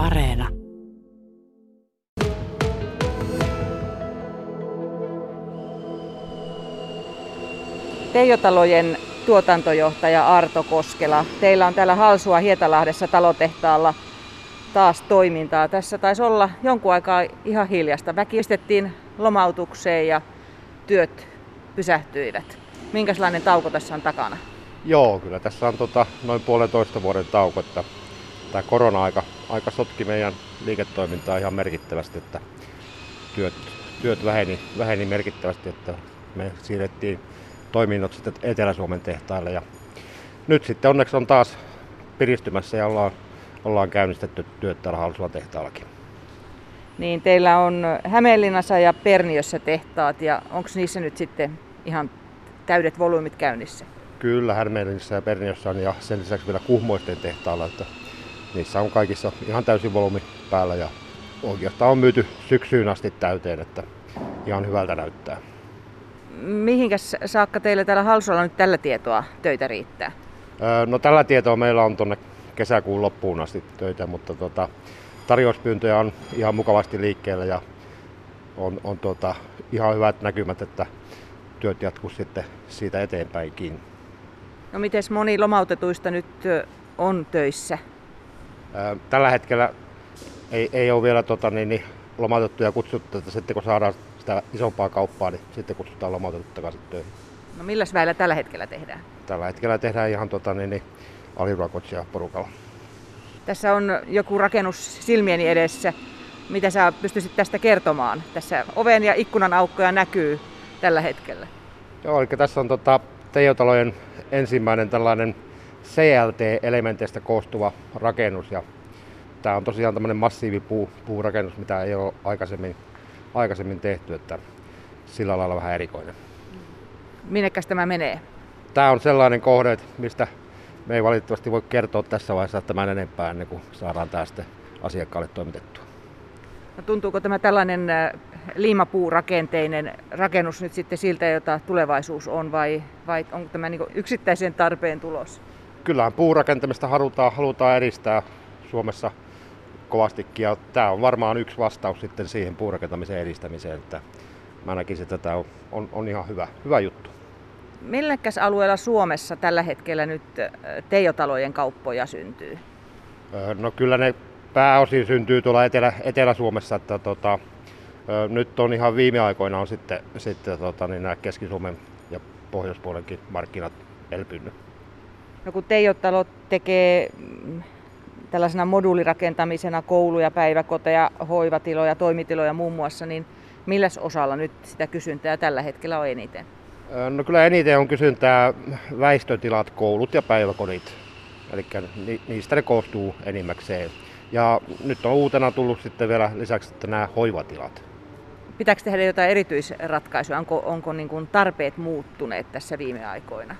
Areena. Teijotalojen tuotantojohtaja Arto Koskela. Teillä on täällä Halsua Hietalahdessa talotehtaalla taas toimintaa. Tässä taisi olla jonkun aikaa ihan hiljasta. Väki pistettiin lomautukseen ja työt pysähtyivät. Minkälainen tauko tässä on takana? Joo, kyllä tässä on tota, noin puolentoista vuoden tauko. Että tämä korona-aika aika sotki meidän liiketoimintaa ihan merkittävästi, että työt, työt väheni, väheni merkittävästi, että me siirrettiin toiminnot sitten Etelä-Suomen tehtaille ja nyt sitten onneksi on taas piristymässä ja ollaan, ollaan käynnistetty työt täällä Halsuan tehtaallakin. Niin, teillä on Hämeenlinnassa ja Perniössä tehtaat ja onko niissä nyt sitten ihan täydet volyymit käynnissä? Kyllä, Hämeenlinnassa ja Perniössä on ja sen lisäksi vielä Kuhmoisten tehtaalla, että niissä on kaikissa ihan täysin volyymi päällä ja oikeastaan on myyty syksyyn asti täyteen, että ihan hyvältä näyttää. Mihinkäs saakka teille täällä Halsualla nyt tällä tietoa töitä riittää? No tällä tietoa meillä on tuonne kesäkuun loppuun asti töitä, mutta tota, tarjouspyyntöjä on ihan mukavasti liikkeellä ja on, on tota, ihan hyvät näkymät, että työt jatkuu sitten siitä eteenpäinkin. No miten moni lomautetuista nyt on töissä? Tällä hetkellä ei, ei ole vielä tota, niin, niin, lomautettuja kutsuttu, että sitten kun saadaan sitä isompaa kauppaa, niin sitten kutsutaan lomautetut takaisin töihin. No millä väillä tällä hetkellä tehdään? Tällä hetkellä tehdään ihan tota, niin, niin, aliruokotsia porukalla. Tässä on joku rakennus silmieni edessä. Mitä sä pystyisit tästä kertomaan? Tässä oven ja ikkunan aukkoja näkyy tällä hetkellä. Joo, eli tässä on tota, Teijotalojen ensimmäinen tällainen CLT-elementeistä koostuva rakennus. Ja tämä on tosiaan tämmöinen massiivipuu, puurakennus, mitä ei ole aikaisemmin, aikaisemmin tehty, että sillä lailla vähän erikoinen. Minnekäs tämä menee? Tämä on sellainen kohde, mistä me ei valitettavasti voi kertoa tässä vaiheessa tämän enempää ennen kuin saadaan tämä sitten asiakkaalle toimitettua. No, tuntuuko tämä tällainen liimapuurakenteinen rakennus nyt sitten siltä, jota tulevaisuus on, vai, vai onko tämä niin yksittäisen tarpeen tulos? Kyllähän puurakentamista halutaan, halutaan edistää Suomessa kovastikin, ja tämä on varmaan yksi vastaus sitten siihen puurakentamisen edistämiseen, että mä näkisin, että tämä on, on, on ihan hyvä, hyvä juttu. Milläkäs alueella Suomessa tällä hetkellä nyt teijotalojen kauppoja syntyy? No kyllä ne pääosin syntyy tuolla Etelä, Etelä-Suomessa, että tota, nyt on ihan viime aikoina on sitten, sitten tota, niin nämä Keski-Suomen ja Pohjoispuolenkin markkinat elpynyt. No kun Teijotalo tekee mm, tällaisena moduulirakentamisena kouluja, päiväkoteja, hoivatiloja, toimitiloja muun muassa, niin milläs osalla nyt sitä kysyntää tällä hetkellä on eniten? No kyllä eniten on kysyntää väistötilat, koulut ja päiväkodit. Eli niistä ne koostuu enimmäkseen. Ja nyt on uutena tullut sitten vielä lisäksi että nämä hoivatilat. Pitääkö tehdä jotain erityisratkaisuja? Onko, onko niin kuin tarpeet muuttuneet tässä viime aikoina?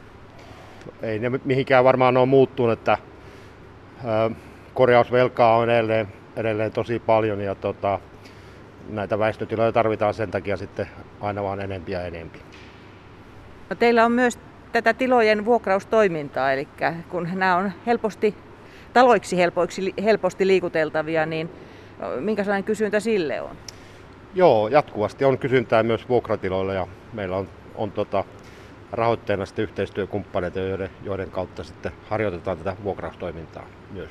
Ei ne mihinkään varmaan ole muuttunut, että korjausvelkaa on edelleen, edelleen tosi paljon ja tota, näitä väistötiloja tarvitaan sen takia sitten aina vaan enempi ja enempi. No teillä on myös tätä tilojen vuokraustoimintaa, eli kun nämä on helposti taloiksi helpoiksi, helposti liikuteltavia, niin minkälainen kysyntä sille on? Joo, jatkuvasti on kysyntää myös vuokratiloille ja meillä on, on tota, rahoitteena sitten yhteistyökumppaneita, joiden, joiden kautta sitten harjoitetaan tätä vuokraustoimintaa myös.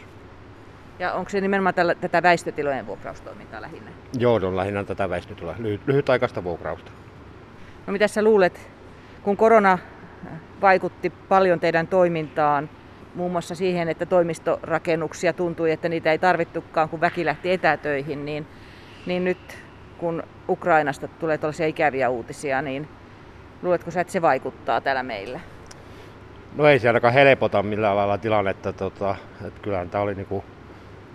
Ja onko se nimenomaan tällä, tätä väistötilojen vuokraustoimintaa lähinnä? Joo, on lähinnä tätä väistötiloa, lyhyt, lyhytaikaista vuokrausta. No mitä sä luulet, kun korona vaikutti paljon teidän toimintaan, muun muassa siihen, että toimistorakennuksia tuntui, että niitä ei tarvittukaan, kun väki lähti etätöihin, niin, niin nyt kun Ukrainasta tulee tällaisia ikäviä uutisia, niin luuletko sä, että se vaikuttaa täällä meillä? No ei se ainakaan helpota millään lailla tilannetta. Tota, että kyllähän tämä oli niinku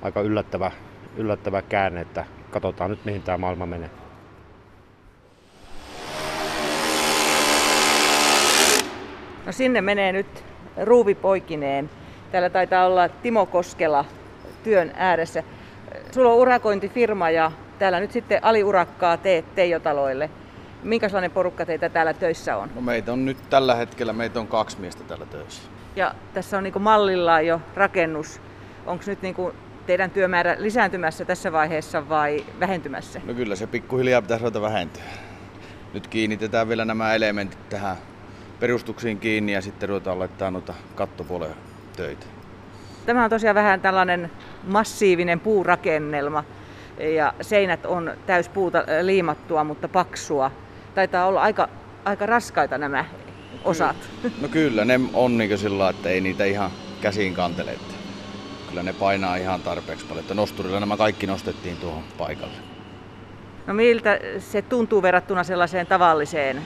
aika yllättävä, yllättävä käänne, että katsotaan nyt mihin tämä maailma menee. No sinne menee nyt ruuvi poikineen. Täällä taitaa olla Timo Koskela työn ääressä. Sulla on urakointifirma ja täällä nyt sitten aliurakkaa teet Teijotaloille. Minkälainen porukka teitä täällä töissä on? No meitä on nyt tällä hetkellä, meitä on kaksi miestä täällä töissä. Ja tässä on niin mallillaan jo rakennus. Onko nyt niin teidän työmäärä lisääntymässä tässä vaiheessa vai vähentymässä? No kyllä se pikkuhiljaa pitäisi ruveta vähentyä. Nyt kiinnitetään vielä nämä elementit tähän perustuksiin kiinni ja sitten ruvetaan laittaa noita kattopuolen töitä. Tämä on tosiaan vähän tällainen massiivinen puurakennelma ja seinät on täyspuuta liimattua, mutta paksua. Taitaa olla aika, aika raskaita nämä osat. No kyllä, ne on niin sillä että ei niitä ihan käsiin kantele. Että kyllä ne painaa ihan tarpeeksi paljon. Että nosturilla nämä kaikki nostettiin tuohon paikalle. No miltä se tuntuu verrattuna sellaiseen tavalliseen,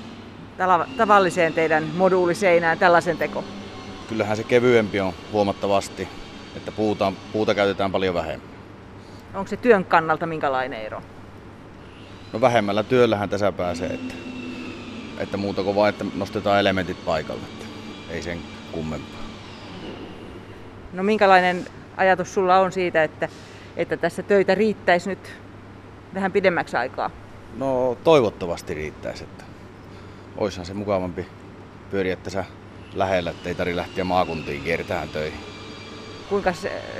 tavalliseen teidän moduuliseinään, tällaisen teko? Kyllähän se kevyempi on huomattavasti, että puuta, puuta käytetään paljon vähemmän. Onko se työn kannalta minkälainen ero? No vähemmällä työllähän tässä pääsee, että, että muuta kuin vaan, että nostetaan elementit paikalle. Että ei sen kummempaa. No minkälainen ajatus sulla on siitä, että, että tässä töitä riittäisi nyt vähän pidemmäksi aikaa? No toivottavasti riittäisi, että oishan se mukavampi pyöriä tässä lähellä, ettei tarvitse lähteä maakuntiin kiertämään töihin. Kuinka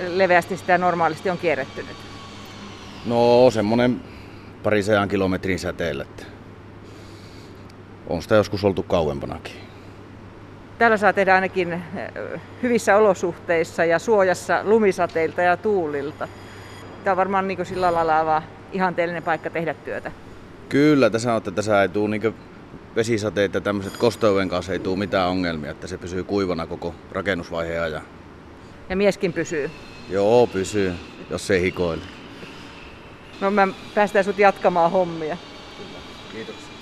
leveästi sitä normaalisti on kierretty nyt? No semmonen parisajan kilometrin säteellä. Että on sitä joskus oltu kauempanakin. Täällä saa tehdä ainakin eh, hyvissä olosuhteissa ja suojassa lumisateilta ja tuulilta. Tämä on varmaan niin sillä lailla ihanteellinen paikka tehdä työtä. Kyllä, tässä on, että tässä ei tule niin vesisateet ja tämmöiset kosteuden kanssa ei tule mitään ongelmia, että se pysyy kuivana koko rakennusvaiheen ajan. Ja mieskin pysyy? Joo, pysyy, jos se ei hikoile. No mä päästään sut jatkamaan hommia. Kiitoksia.